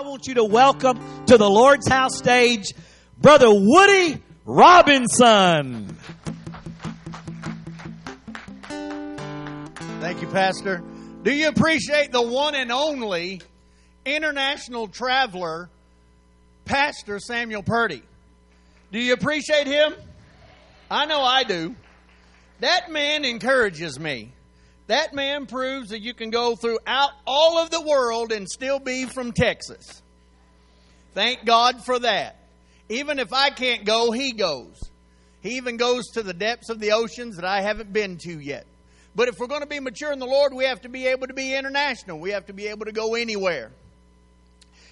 I want you to welcome to the Lord's house stage Brother Woody Robinson. Thank you, Pastor. Do you appreciate the one and only international traveler, Pastor Samuel Purdy? Do you appreciate him? I know I do. That man encourages me. That man proves that you can go throughout all of the world and still be from Texas. Thank God for that. Even if I can't go, he goes. He even goes to the depths of the oceans that I haven't been to yet. But if we're going to be mature in the Lord, we have to be able to be international. We have to be able to go anywhere.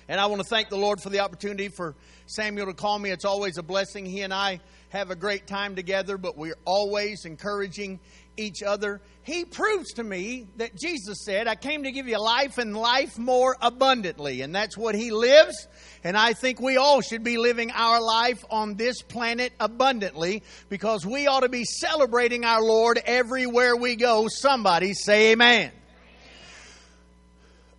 And I want to thank the Lord for the opportunity for Samuel to call me. It's always a blessing. He and I have a great time together, but we're always encouraging each other. He proves to me that Jesus said, I came to give you life and life more abundantly. And that's what He lives. And I think we all should be living our life on this planet abundantly because we ought to be celebrating our Lord everywhere we go. Somebody say amen.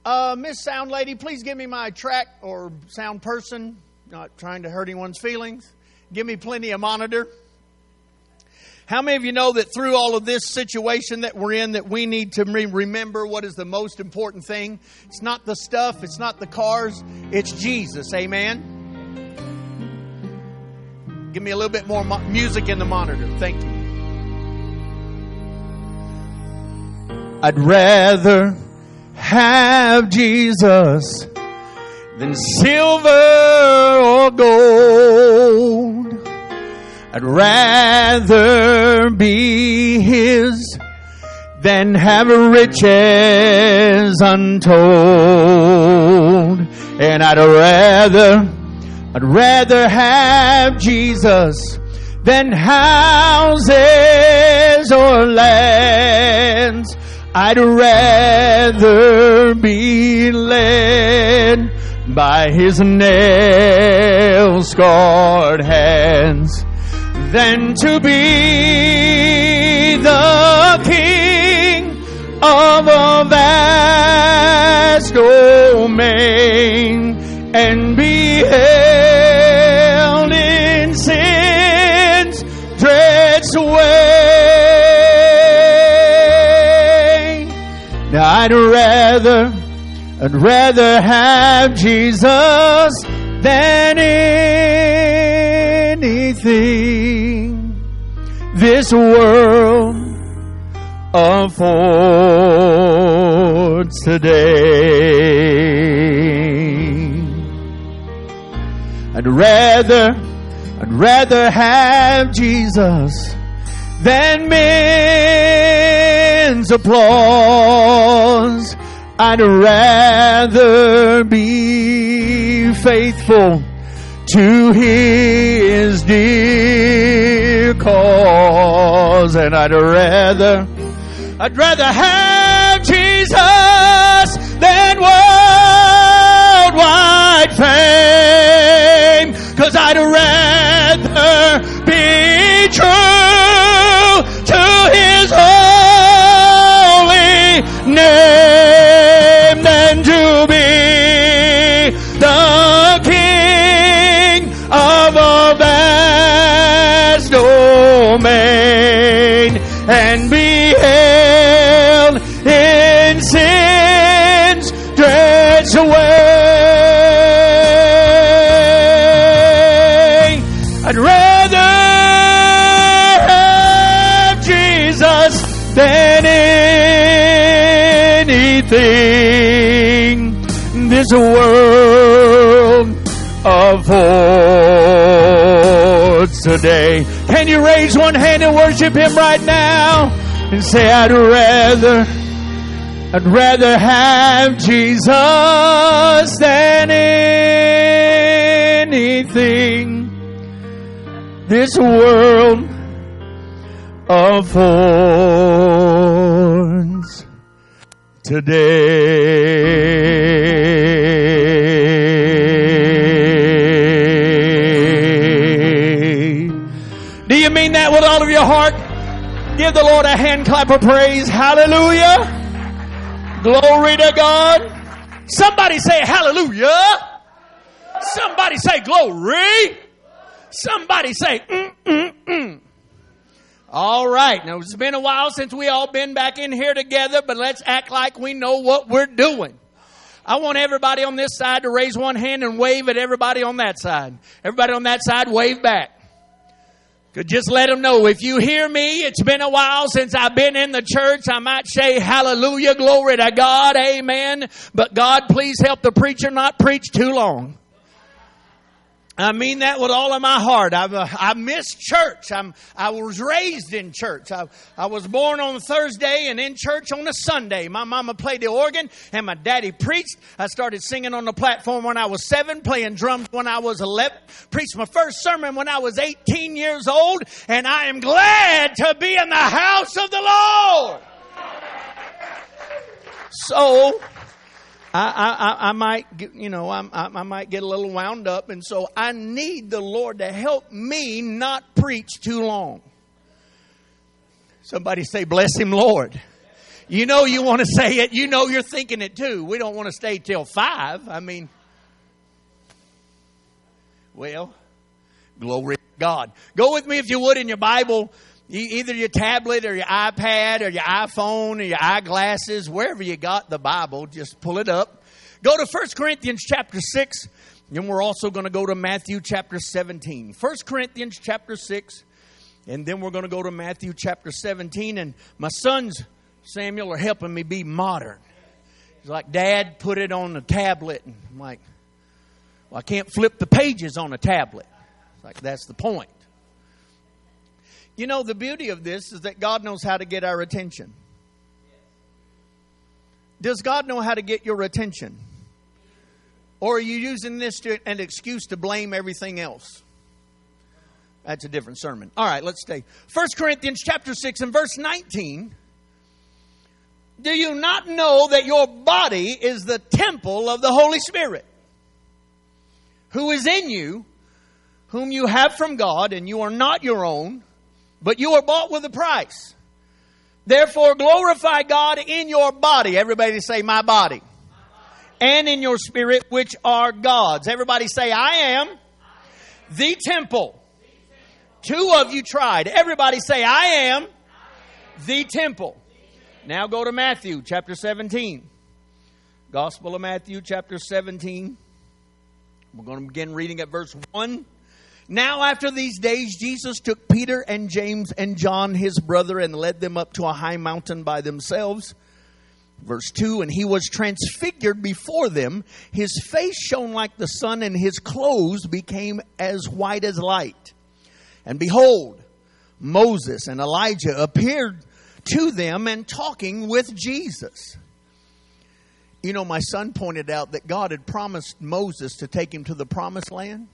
Uh, Miss Sound Lady, please give me my track or sound person. Not trying to hurt anyone's feelings. Give me plenty of monitor. How many of you know that through all of this situation that we're in, that we need to remember what is the most important thing? It's not the stuff, it's not the cars, it's Jesus. Amen. Give me a little bit more mo- music in the monitor. Thank you. I'd rather have Jesus than silver or gold. I'd rather be his than have riches untold. And I'd rather, I'd rather have Jesus than houses or lands. I'd rather be led by his nail scarred hands than to be the king of a vast domain and be held in sin's dreadful sway. Now I'd rather, I'd rather have Jesus than anything this world affords today. I'd rather, I'd rather have Jesus than men's applause. I'd rather be faithful to his dear cause. And I'd rather, I'd rather have Jesus than worldwide fame. Cause I'd rather be true to his holy name and be held in sin's dreadful way. I'd rather have Jesus than anything this world affords today. Can you raise one hand and worship Him right now and say, I'd rather, I'd rather have Jesus than anything this world affords today. Your heart? Give the Lord a hand clap of praise. Hallelujah. Glory to God. Somebody say hallelujah. Somebody say glory. Somebody say mm, mm, mm. All right. Now it's been a while since we all been back in here together, but let's act like we know what we're doing. I want everybody on this side to raise one hand and wave at everybody on that side. Everybody on that side, wave back. Could just let them know if you hear me, it's been a while since I've been in the church. I might say hallelujah, glory to God, amen. But God, please help the preacher not preach too long. I mean that with all of my heart. I, uh, I miss church. I'm, I was raised in church. I, I was born on Thursday and in church on a Sunday. My mama played the organ and my daddy preached. I started singing on the platform when I was seven, playing drums when I was 11, preached my first sermon when I was 18 years old, and I am glad to be in the house of the Lord. So, I, I, I might, you know, I, I might get a little wound up, and so I need the Lord to help me not preach too long. Somebody say, "Bless Him, Lord." You know you want to say it. You know you're thinking it too. We don't want to stay till five. I mean, well, glory God. Go with me if you would in your Bible either your tablet or your iPad or your iPhone or your eyeglasses, wherever you got the Bible, just pull it up. Go to 1 Corinthians chapter 6, and we're also going to go to Matthew chapter 17. 1 Corinthians chapter 6, and then we're going to go to Matthew chapter 17. And my sons, Samuel, are helping me be modern. He's like, Dad, put it on the tablet. And I'm like, well, I can't flip the pages on a tablet. It's like, that's the point. You know, the beauty of this is that God knows how to get our attention. Does God know how to get your attention? Or are you using this to an excuse to blame everything else? That's a different sermon. All right, let's stay. 1 Corinthians chapter 6 and verse 19. Do you not know that your body is the temple of the Holy Spirit, who is in you, whom you have from God, and you are not your own? But you are bought with a price. Therefore, glorify God in your body. Everybody say, my body. And in your spirit, which are God's. Everybody say, I am the temple. Two of you tried. Everybody say, I am the temple. Now go to Matthew chapter 17. Gospel of Matthew chapter 17. We're going to begin reading at verse 1. Now, after these days, Jesus took Peter and James and John, his brother, and led them up to a high mountain by themselves. Verse 2 And he was transfigured before them. His face shone like the sun, and his clothes became as white as light. And behold, Moses and Elijah appeared to them and talking with Jesus. You know, my son pointed out that God had promised Moses to take him to the promised land.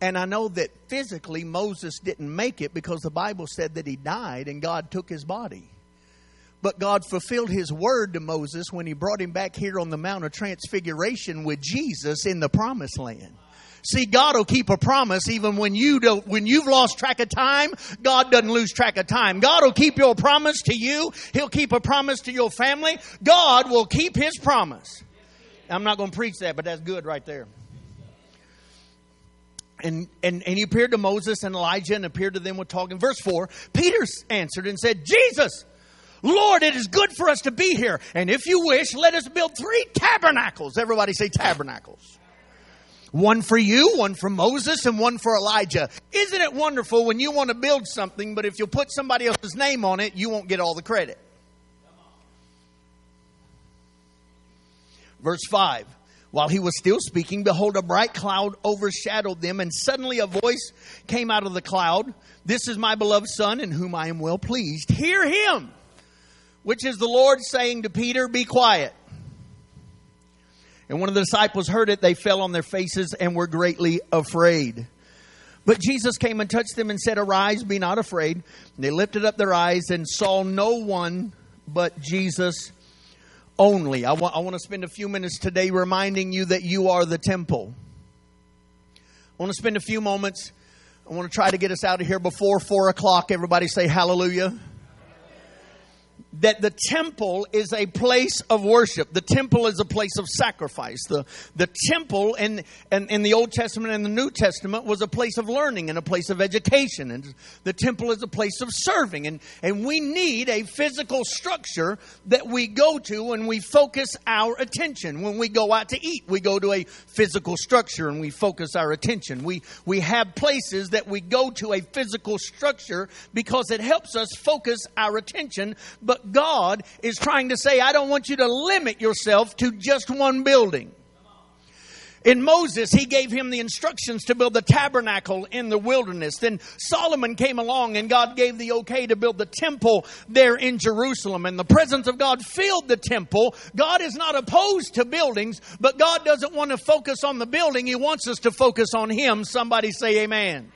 And I know that physically Moses didn't make it because the Bible said that he died and God took his body. But God fulfilled his word to Moses when he brought him back here on the Mount of Transfiguration with Jesus in the promised land. See, God will keep a promise even when you don't, when you've lost track of time, God doesn't lose track of time. God will keep your promise to you. He'll keep a promise to your family. God will keep his promise. I'm not going to preach that, but that's good right there and, and, and he appeared to Moses and Elijah and appeared to them with talking. Verse 4 Peter answered and said, Jesus, Lord, it is good for us to be here. And if you wish, let us build three tabernacles. Everybody say tabernacles. One for you, one for Moses, and one for Elijah. Isn't it wonderful when you want to build something, but if you put somebody else's name on it, you won't get all the credit? Verse 5 while he was still speaking, behold, a bright cloud overshadowed them, and suddenly a voice came out of the cloud This is my beloved Son, in whom I am well pleased. Hear him! Which is the Lord saying to Peter, Be quiet. And when the disciples heard it, they fell on their faces and were greatly afraid. But Jesus came and touched them and said, Arise, be not afraid. And they lifted up their eyes and saw no one but Jesus only. I want, I want to spend a few minutes today reminding you that you are the temple. I want to spend a few moments. I want to try to get us out of here before four o'clock. Everybody say hallelujah. That the temple is a place of worship. The temple is a place of sacrifice. The, the temple in, in, in the Old Testament and the New Testament was a place of learning and a place of education. And the temple is a place of serving. And, and we need a physical structure that we go to and we focus our attention. When we go out to eat, we go to a physical structure and we focus our attention. We, we have places that we go to a physical structure because it helps us focus our attention. But God is trying to say, I don't want you to limit yourself to just one building. In Moses, he gave him the instructions to build the tabernacle in the wilderness. Then Solomon came along and God gave the okay to build the temple there in Jerusalem. And the presence of God filled the temple. God is not opposed to buildings, but God doesn't want to focus on the building. He wants us to focus on Him. Somebody say amen.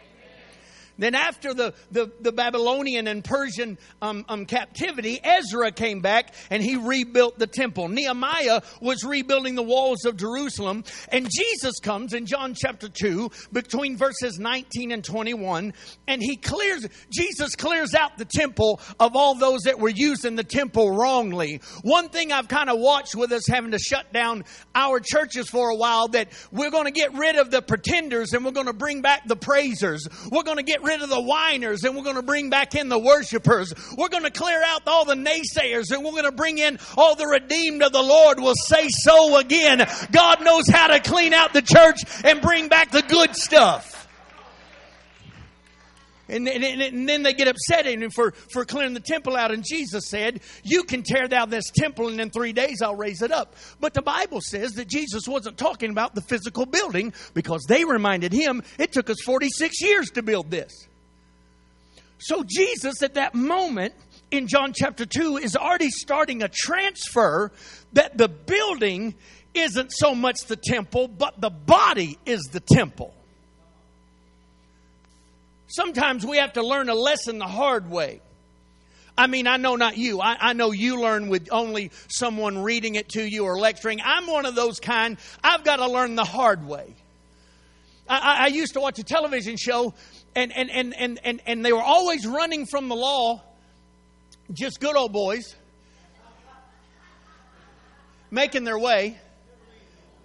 Then, after the, the, the Babylonian and Persian um, um, captivity, Ezra came back and he rebuilt the temple. Nehemiah was rebuilding the walls of Jerusalem. And Jesus comes in John chapter 2, between verses 19 and 21, and he clears, Jesus clears out the temple of all those that were using the temple wrongly. One thing I've kind of watched with us having to shut down our churches for a while that we're going to get rid of the pretenders and we're going to bring back the praisers. We're going to get rid rid of the whiners and we're going to bring back in the worshipers. We're going to clear out all the naysayers and we're going to bring in all the redeemed of the Lord will say so again. God knows how to clean out the church and bring back the good stuff. And, and, and, then they get upset at him for, for clearing the temple out. And Jesus said, You can tear down this temple, and in three days I'll raise it up. But the Bible says that Jesus wasn't talking about the physical building because they reminded him it took us 46 years to build this. So Jesus, at that moment, in John chapter 2 is already starting a transfer that the building isn't so much the temple, but the body is the temple. Sometimes we have to learn a lesson the hard way. I mean, I know not you. I, I, know you learn with only someone reading it to you or lecturing. I'm one of those kind. I've got to learn the hard way. I, I used to watch a television show, and, and, and, and, and, and they were always running from the law, just good old boys, making their way,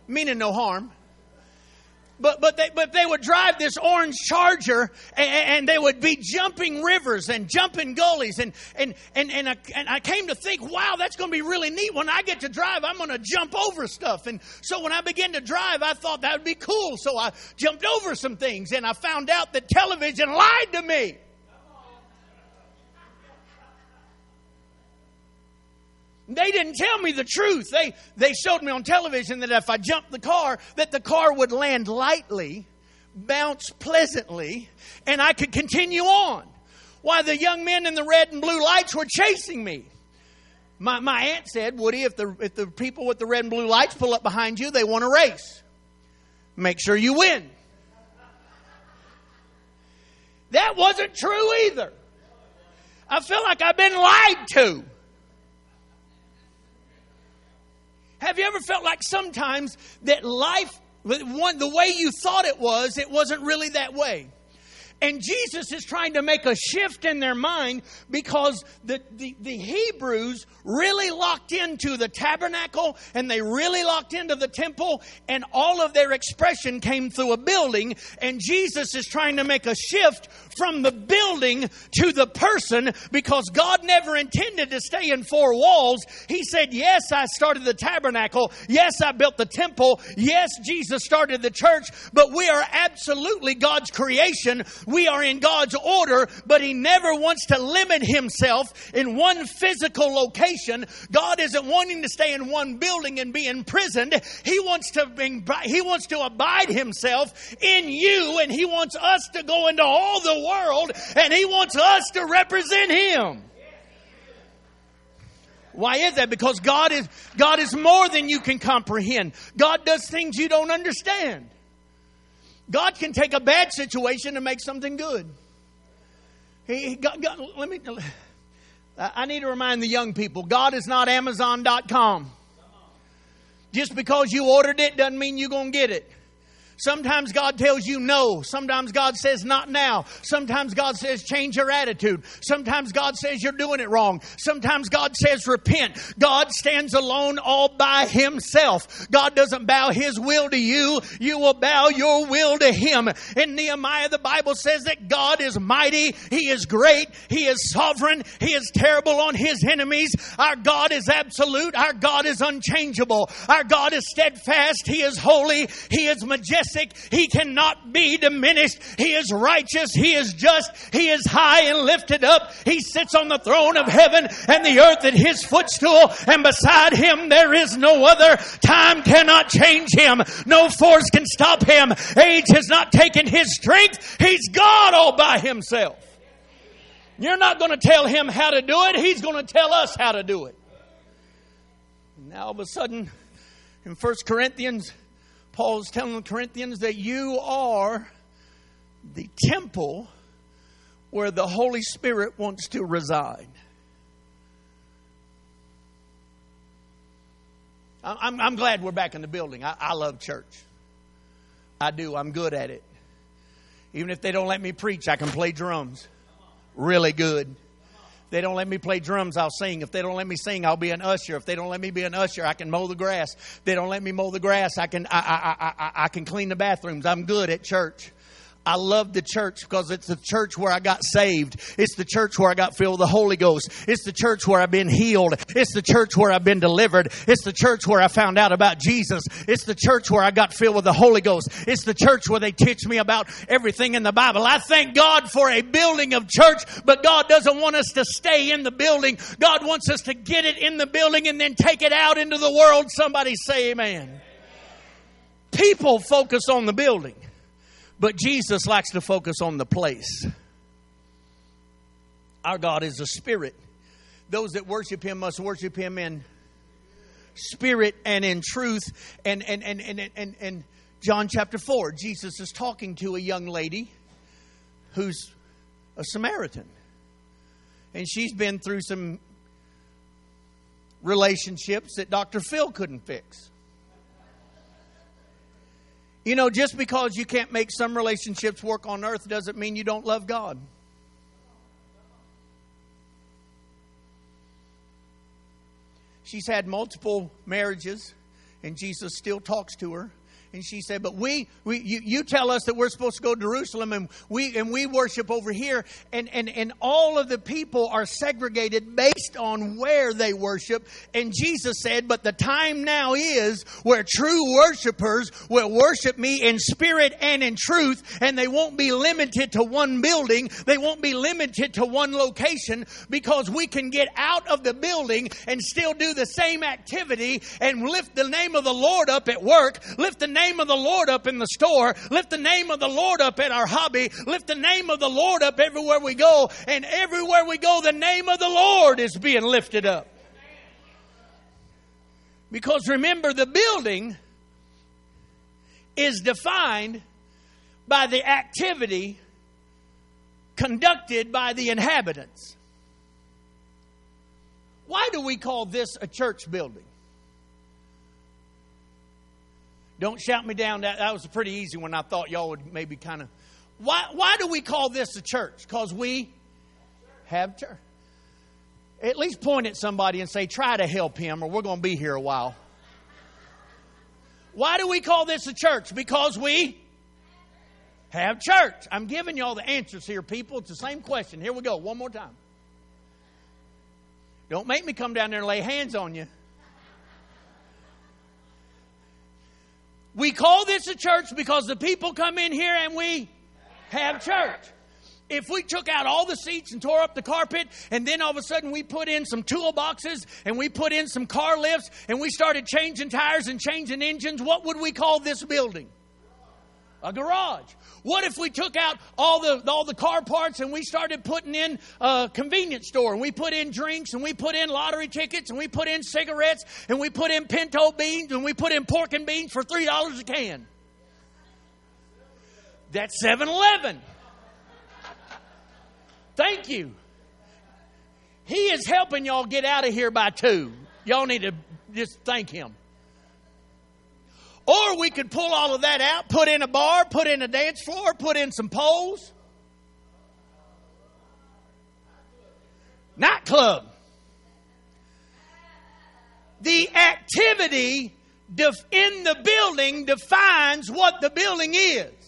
meaning no harm but but they but they would drive this orange charger and, and, they would be jumping rivers and jumping gullies and and and and I, and I came to think wow that's going to be really neat. When I get to drive I'm going to jump over stuff. And so when I began to drive I thought that would be cool. So I jumped over some things and I found out that television lied to me They didn't tell me the truth. They, they showed me on television that if I jumped the car, that the car would land lightly, bounce pleasantly, and I could continue on. Why the young men in the red and blue lights were chasing me. My, my aunt said, Woody, if the, if the people with the red and blue lights pull up behind you, they want to race. Make sure you win. That wasn't true either. I feel like I've been lied to. Have you ever felt like sometimes that life, the way you thought it was, it wasn't really that way? And Jesus is trying to make a shift in their mind because the, the, the, Hebrews really locked into the tabernacle and they really locked into the temple, and all of their expression came through a building. And Jesus is trying to make a shift from the building to the person because God never intended to stay in four walls. He said, Yes, I started the tabernacle. Yes, I built the temple. Yes, Jesus started the church, but we are absolutely God's creation we are in God's order, but He never wants to limit Himself in one physical location. God isn't wanting to stay in one building and be imprisoned. He wants to bring, He wants to abide Himself in you, and He wants us to go into all the world, and He wants us to represent Him. Why is that? Because God is, God is more than you can comprehend. God does things you don't understand. God can take a bad situation and make something good. He, let me. I need to remind the young people God is not Amazon.com. Just because you ordered it doesn't mean you're going to get it. Sometimes God tells you no. Sometimes God says not now. Sometimes God says change your attitude. Sometimes God says you're doing it wrong. Sometimes God says repent. God stands alone all by himself. God doesn't bow his will to you. You will bow your will to him. In Nehemiah, the Bible says that God is mighty. He is great. He is sovereign. He is terrible on his enemies. Our God is absolute. Our God is unchangeable. Our God is steadfast. He is holy. He is majestic. He cannot be diminished. He is righteous. He is just. He is high and lifted up. He sits on the throne of heaven and the earth at his footstool. And beside him there is no other. Time cannot change him. No force can stop him. Age has not taken his strength. He's God all by himself. You're not going to tell him how to do it. He's going to tell us how to do it. Now all of a sudden, in 1 Corinthians Paul's telling the Corinthians that you are the temple where the Holy Spirit wants to reside. I'm, I'm glad we're back in the building. I, I love church. I do. I'm good at it. Even if they don't let me preach, I can play drums really good they don't let me play drums, I'll sing. If they don't let me sing, I'll be an usher. If they don't let me be an usher, I can mow the grass. If they don't let me mow the grass, I can I, I, I, I can clean the bathrooms. I'm good at church. I love the church because it's the church where I got saved. It's the church where I got filled with the Holy Ghost. It's the church where I've been healed. It's the church where I've been delivered. It's the church where I found out about Jesus. It's the church where I got filled with the Holy Ghost. It's the church where they teach me about everything in the Bible. I thank God for a building of church, but God doesn't want us to stay in the building. God wants us to get it in the building and then take it out into the world. Somebody say amen. People focus on the building. But Jesus likes to focus on the place. Our God is a spirit. Those that worship him must worship him in spirit and in truth. And and and and and, and John chapter 4, Jesus is talking to a young lady who's a Samaritan. And she's been through some relationships that Dr. Phil couldn't fix. You know, just because you can't make some relationships work on earth doesn't mean you don't love God. She's had multiple marriages, and Jesus still talks to her. And she said, But we, we you, you tell us that we're supposed to go to Jerusalem and we and we worship over here. And, and, and all of the people are segregated based on where they worship. And Jesus said, But the time now is where true worshipers will worship me in spirit and in truth, and they won't be limited to one building, they won't be limited to one location, because we can get out of the building and still do the same activity and lift the name of the Lord up at work, lift the name name of the Lord up in the store, lift the name of the Lord up at our hobby, lift the name of the Lord up everywhere we go, and everywhere we go, the name of the Lord is being lifted up. Because remember, the building is defined by the activity conducted by the inhabitants. Why do we call this a church building? Don't shout me down. That, that was a pretty easy one. I thought y'all would maybe kind of. Why, why do we call this a church? Because we have church. At least point at somebody and say, try to help him, or we're going to be here a while. Why do we call this a church? Because we have church. I'm giving y'all the answers here, people. It's the same question. Here we go. One more time. Don't make me come down there and lay hands on you. We call this a church because the people come in here and we have church. If we took out all the seats and tore up the carpet, and then all of a sudden we put in some toolboxes and we put in some car lifts and we started changing tires and changing engines, what would we call this building? A garage. What if we took out all the all the car parts and we started putting in a convenience store and we put in drinks and we put in lottery tickets and we put in cigarettes and we put in pinto beans and we put in pork and beans for three dollars a can? That's 7-Eleven. Thank you. He is helping y'all get out of here by two. Y'all need to just thank him. Or we could pull all of that out, put in a bar, put in a dance floor, put in some poles. Nightclub. The activity in the building defines what the building is.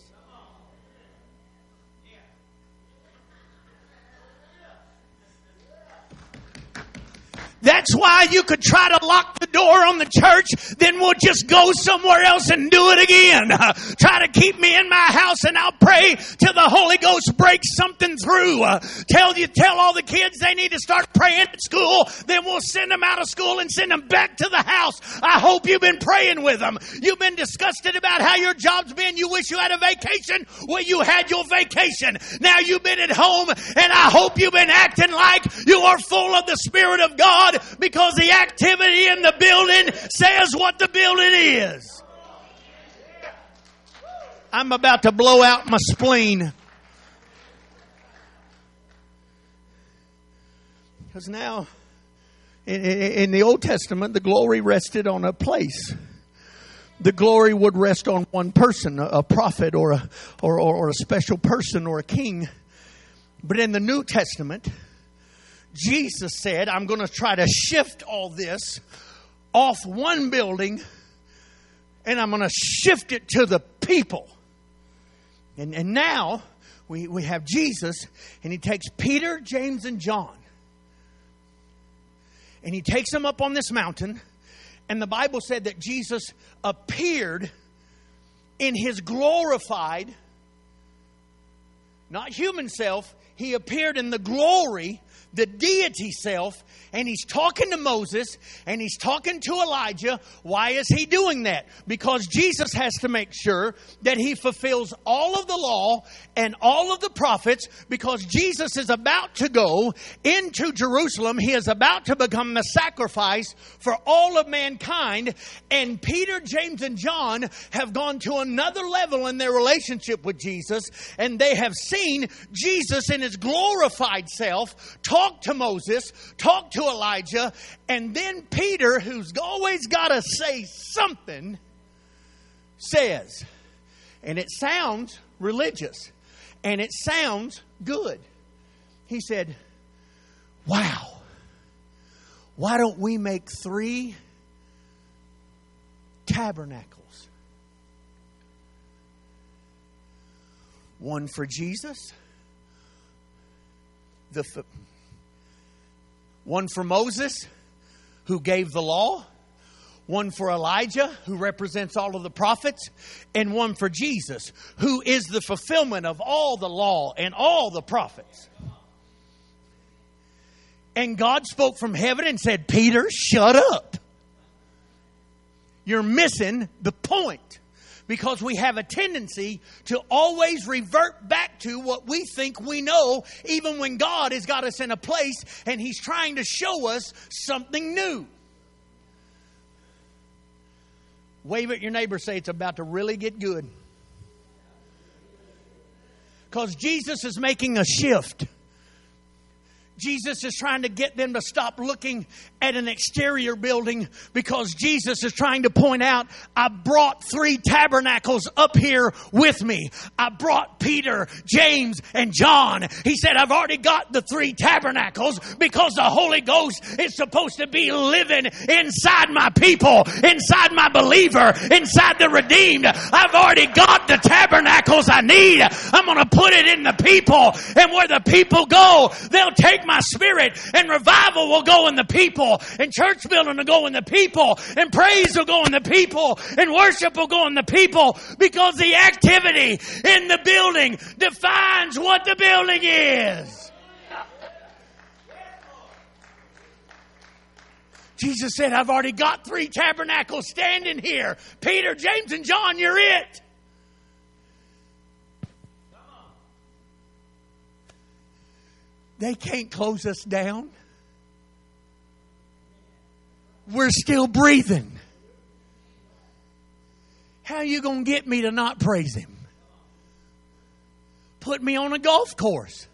That's why you could try to lock the door on the church, then we'll just go somewhere else and do it again. Uh, try to keep me in my house and I'll pray till the Holy Ghost breaks something through. Uh, tell you, tell all the kids they need to start praying at school, then we'll send them out of school and send them back to the house. I hope you've been praying with them. You've been disgusted about how your job's been. You wish you had a vacation. Well, you had your vacation. Now you've been at home and I hope you've been acting like you are full of the Spirit of God Because the activity in the building says what the building is. I'm about to blow out my spleen. Because now, in, in, the Old Testament, the glory rested on a place. The glory would rest on one person, a, a prophet or a, or, or, or a special person or a king. But in the New Testament, Jesus said, I'm going to try to shift all this off one building and I'm going to shift it to the people. And, and now we, we have Jesus and he takes Peter, James, and John and he takes them up on this mountain. And the Bible said that Jesus appeared in his glorified, not human self, he appeared in the glory the deity self, and he's talking to Moses and he's talking to Elijah. Why is he doing that? Because Jesus has to make sure that he fulfills all of the law and all of the prophets because Jesus is about to go into Jerusalem. He is about to become the sacrifice for all of mankind. And Peter, James, and John have gone to another level in their relationship with Jesus, and they have seen Jesus in his glorified self talk to Moses, talk to Elijah, and then Peter, who's always got to say something, says, and it sounds religious and it sounds good. He said, Wow, why don't we make three tabernacles? One for Jesus, the one for Moses, who gave the law, one for Elijah, who represents all of the prophets, and one for Jesus, who is the fulfillment of all the law and all the prophets. And God spoke from heaven and said, Peter, shut up. You're missing the point because we have a tendency to always revert back to what we think we know, even when God has got us in a place and He's trying to show us something new. Wave at your neighbor, say it's about to really get good. Because Jesus is making a shift. Jesus is trying to get them to stop looking at an exterior building because Jesus is trying to point out, I brought three tabernacles up here with me. I brought Peter, James, and John. He said, I've already got the three tabernacles because the Holy Ghost is supposed to be living inside my people, inside my believer, inside the redeemed. I've already got the tabernacles I need. I'm going to put it in the people and where the people go, they'll take my spirit and revival will go in the people and church building will go in the people and praise will go in the people and worship will go in the people because the activity in the building defines what the building is. Jesus said, I've already got three tabernacles standing here. Peter, James, and John, you're it. They can't close us down. We're still breathing. How are you going to get me to not praise Him? Put me on a golf course.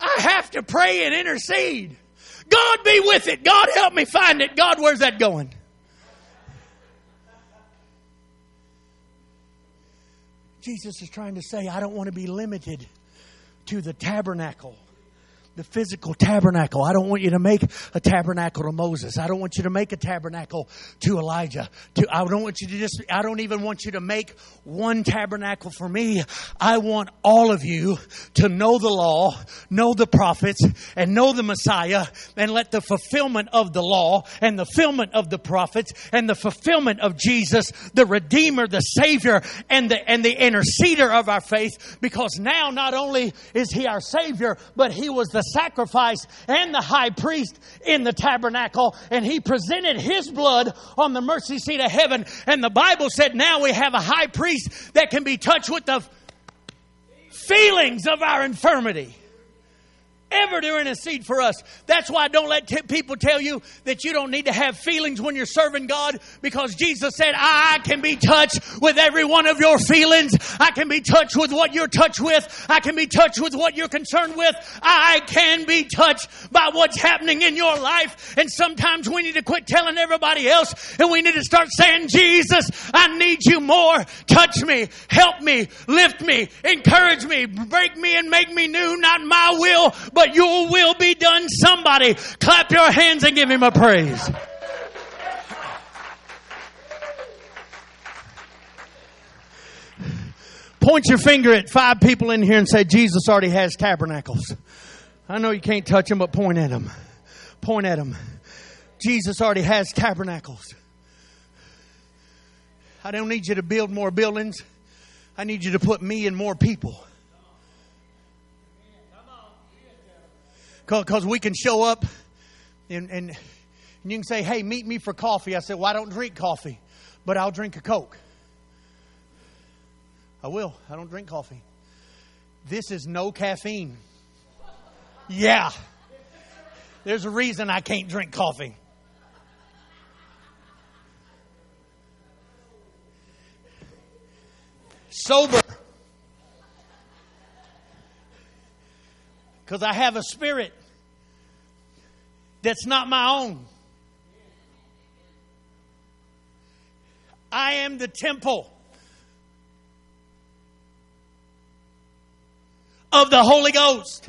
I have to pray and intercede. God be with it. God help me find it. God, where's that going? Jesus is trying to say, I don't want to be limited to the tabernacle the physical tabernacle. I don't want you to make a tabernacle to Moses. I don't want you to make a tabernacle to Elijah. To, I don't want you to just, I don't even want you to make one tabernacle for me. I want all of you to know the law, know the prophets, and know the Messiah, and let the fulfillment of the law and the fulfillment of the prophets and the fulfillment of Jesus, the Redeemer, the Savior, and the, and the interceder of our faith, because now not only is He our Savior, but He was the sacrifice and the high priest in the tabernacle, and he presented his blood on the mercy seat of heaven. And the Bible said now we have a high priest that can be touched with the feelings of our infirmity ever to intercede for us. That's why don't let t- people tell you that you don't need to have feelings when you're serving God because Jesus said, I can be touched with every one of your feelings. I can be touched with what you're touched with. I can be touched with what you're concerned with. I can be touched by what's happening in your life. And sometimes we need to quit telling everybody else and we need to start saying, Jesus, I need you more. Touch me, help me, lift me, encourage me, break me and make me new, not my will, but your will be done. Somebody clap your hands and give him a praise. Point your finger at five people in here and say, Jesus already has tabernacles. I know you can't touch them, but point at them. Point at them. Jesus already has tabernacles. I don't need you to build more buildings. I need you to put me in more people. Because we can show up and, and, and you can say, hey, meet me for coffee. I said, well, I don't drink coffee, but I'll drink a Coke. I will. I don't drink coffee. This is no caffeine. Yeah. There's a reason I can't drink coffee. Sober. Because I have a spirit that's not my own. I am the temple of the Holy Ghost.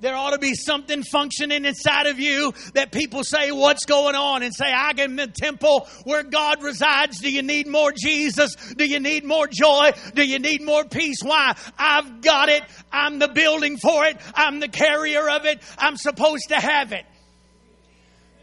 There ought to be something functioning inside of you that people say, What's going on? And say, I am the temple where God resides. Do you need more Jesus? Do you need more joy? Do you need more peace? Why? I've got it. I'm the building for it. I'm the carrier of it. I'm supposed to have it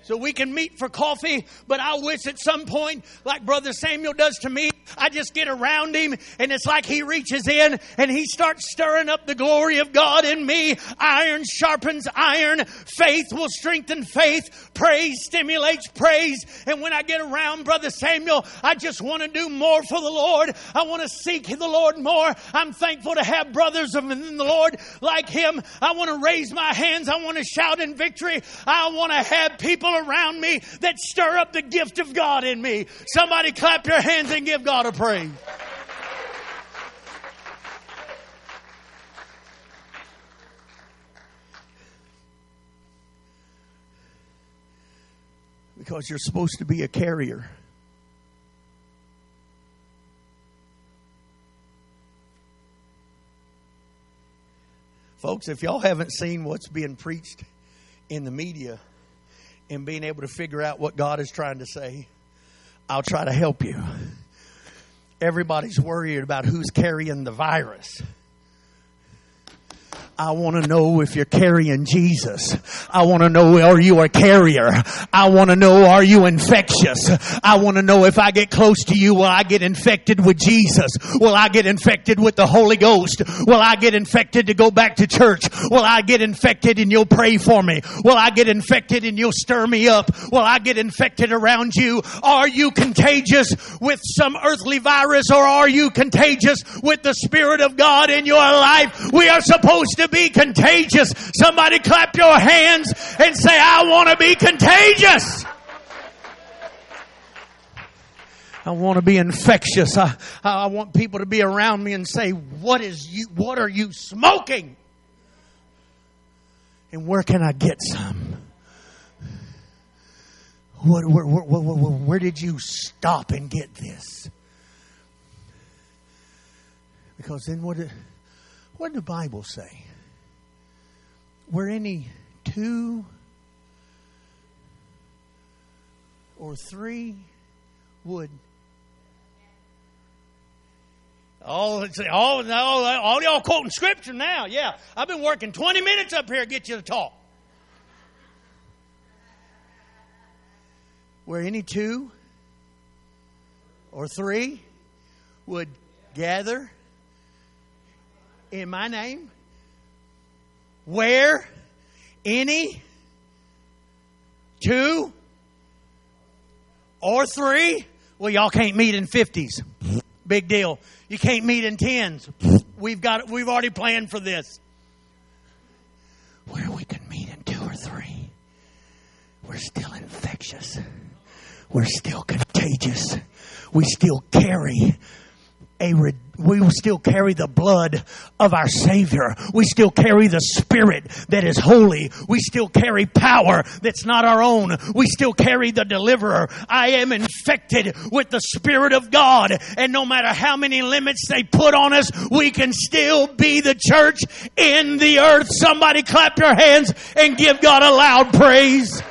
so we can meet for coffee. But I wish at some point, like Brother Samuel does to me, I just get around him and it's like he reaches in and he starts stirring up the glory of God in me. Iron sharpens iron. Faith will strengthen faith. Praise stimulates praise. And when I get around Brother Samuel, I just want to do more for the Lord. I want to seek the Lord more. I'm thankful to have brothers in the Lord like him. I want to raise my hands. I want to shout in victory. I want to have people around me that stir up the gift of God in me. Somebody clap your hands and give God a praise. Because you're supposed to be a carrier. Folks, if y'all haven't seen what's being preached in the media, in being able to figure out what God is trying to say, I'll try to help you. Everybody's worried about who's carrying the virus. I want to know if you're carrying Jesus. I want to know are you a carrier? I want to know are you infectious? I want to know if I get close to you, will I get infected with Jesus? Will I get infected with the Holy Ghost? Will I get infected to go back to church? Will I get infected and you'll pray for me? Will I get infected and you'll stir me up? Will I get infected around you? Are you contagious with some earthly virus or are you contagious with the Spirit of God in your life? We are supposed to to be contagious. Somebody clap your hands and say, I want to be contagious. I want to be infectious. I, I want people to be around me and say, what is you, what are you smoking? And where can I get some? What, where, where, where, where did you stop and get this? Because then what what did the Bible say? Were any two or three would Oh, oh, no, all y'all quoting scripture now. Yeah, I've been working 20 minutes up here to get you to talk. Where any two or three would gather in my name, where any two or three, well, y'all can't meet in 50s. Big deal. You can't meet in tens. We've got we've already planned for this. Where we can meet in two or three. We're still infectious. We're still contagious. We still carry a we will still carry the blood of our Savior. We still carry the Spirit that is holy. We still carry power that's not our own. We still carry the deliverer. I am infected with the Spirit of God. And no matter how many limits they put on us, we can still be the church in the earth. Somebody clap your hands and give God a loud praise.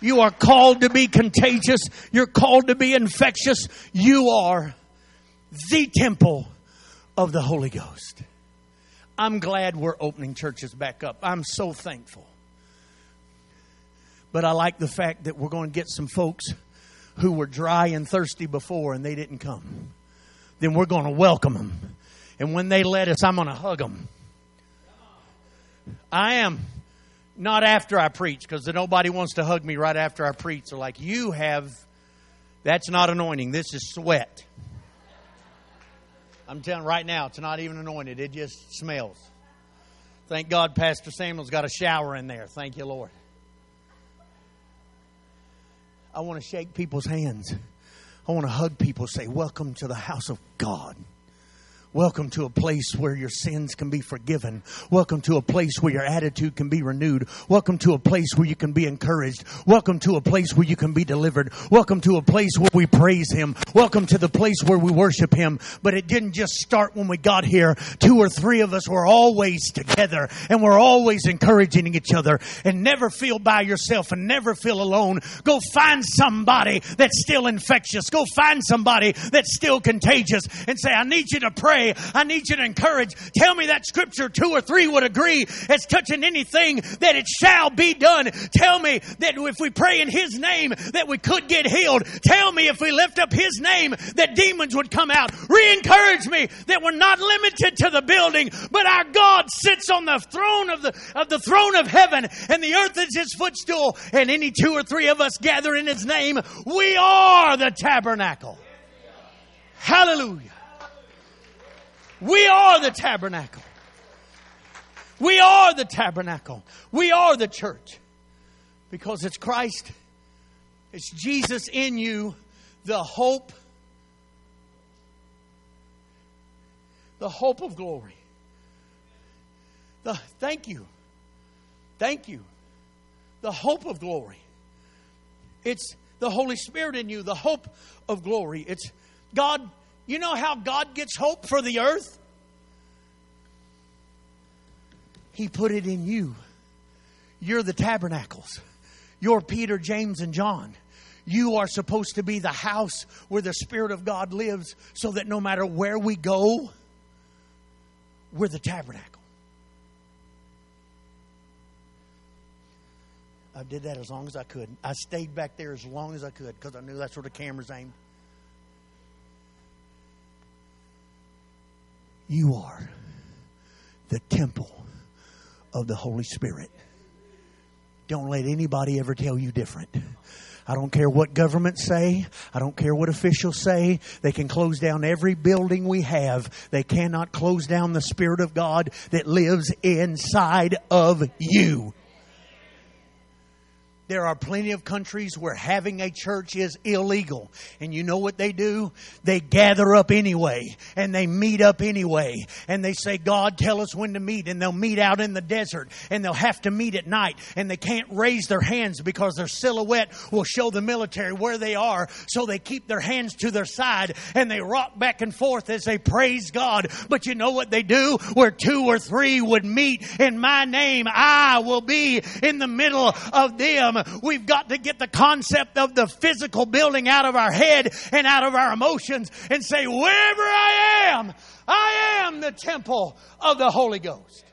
You are called to be contagious. You're called to be infectious. You are the temple of the Holy Ghost. I'm glad we're opening churches back up. I'm so thankful. But I like the fact that we're going to get some folks who were dry and thirsty before and they didn't come. Then we're going to welcome them. And when they let us, I'm going to hug them. I am. Not after I preach, because nobody wants to hug me right after I preach. They're like, You have, that's not anointing. This is sweat. I'm telling right now, it's not even anointed. It just smells. Thank God Pastor Samuel's got a shower in there. Thank you, Lord. I want to shake people's hands. I want to hug people, say, Welcome to the house of God. Welcome to a place where your sins can be forgiven. Welcome to a place where your attitude can be renewed. Welcome to a place where you can be encouraged. Welcome to a place where you can be delivered. Welcome to a place where we praise Him. Welcome to the place where we worship Him. But it didn't just start when we got here. Two or three of us were always together and we're always encouraging each other and never feel by yourself and never feel alone. Go find somebody that's still infectious. Go find somebody that's still contagious and say, I need you to pray I need you to encourage. Tell me that scripture two or three would agree as touching anything that it shall be done. Tell me that if we pray in His name that we could get healed. Tell me if we lift up His name that demons would come out. Re-encourage me that we're not limited to the building, but our God sits on the throne of the, of the throne of heaven and the earth is His footstool and any two or three of us gather in His name, we are the tabernacle. Hallelujah. We are the tabernacle. We are the tabernacle. We are the church. Because it's Christ, it's Jesus in you, the hope, the hope of glory. The, thank you. Thank you. The hope of glory. It's the Holy Spirit in you, the hope of glory. It's God you know how God gets hope for the earth? He put it in you. You're the tabernacles. You're Peter, James, and John. You are supposed to be the house where the Spirit of God lives so that no matter where we go, we're the tabernacle. I did that as long as I could. I stayed back there as long as I could because I knew that's where the camera's aimed. You are the temple of the Holy Spirit. Don't let anybody ever tell you different. I don't care what governments say. I don't care what officials say. They can close down every building we have. They cannot close down the Spirit of God that lives inside of you. There are plenty of countries where having a church is illegal. And you know what they do? They gather up anyway and they meet up anyway and they say, God, tell us when to meet and they'll meet out in the desert and they'll have to meet at night and they can't raise their hands because their silhouette will show the military where they are. So they keep their hands to their side and they rock back and forth as they praise God. But you know what they do? Where two or three would meet in my name, I will be in the middle of them. We've got to get the concept of the physical building out of our head and out of our emotions and say, wherever I am, I am the temple of the Holy Ghost.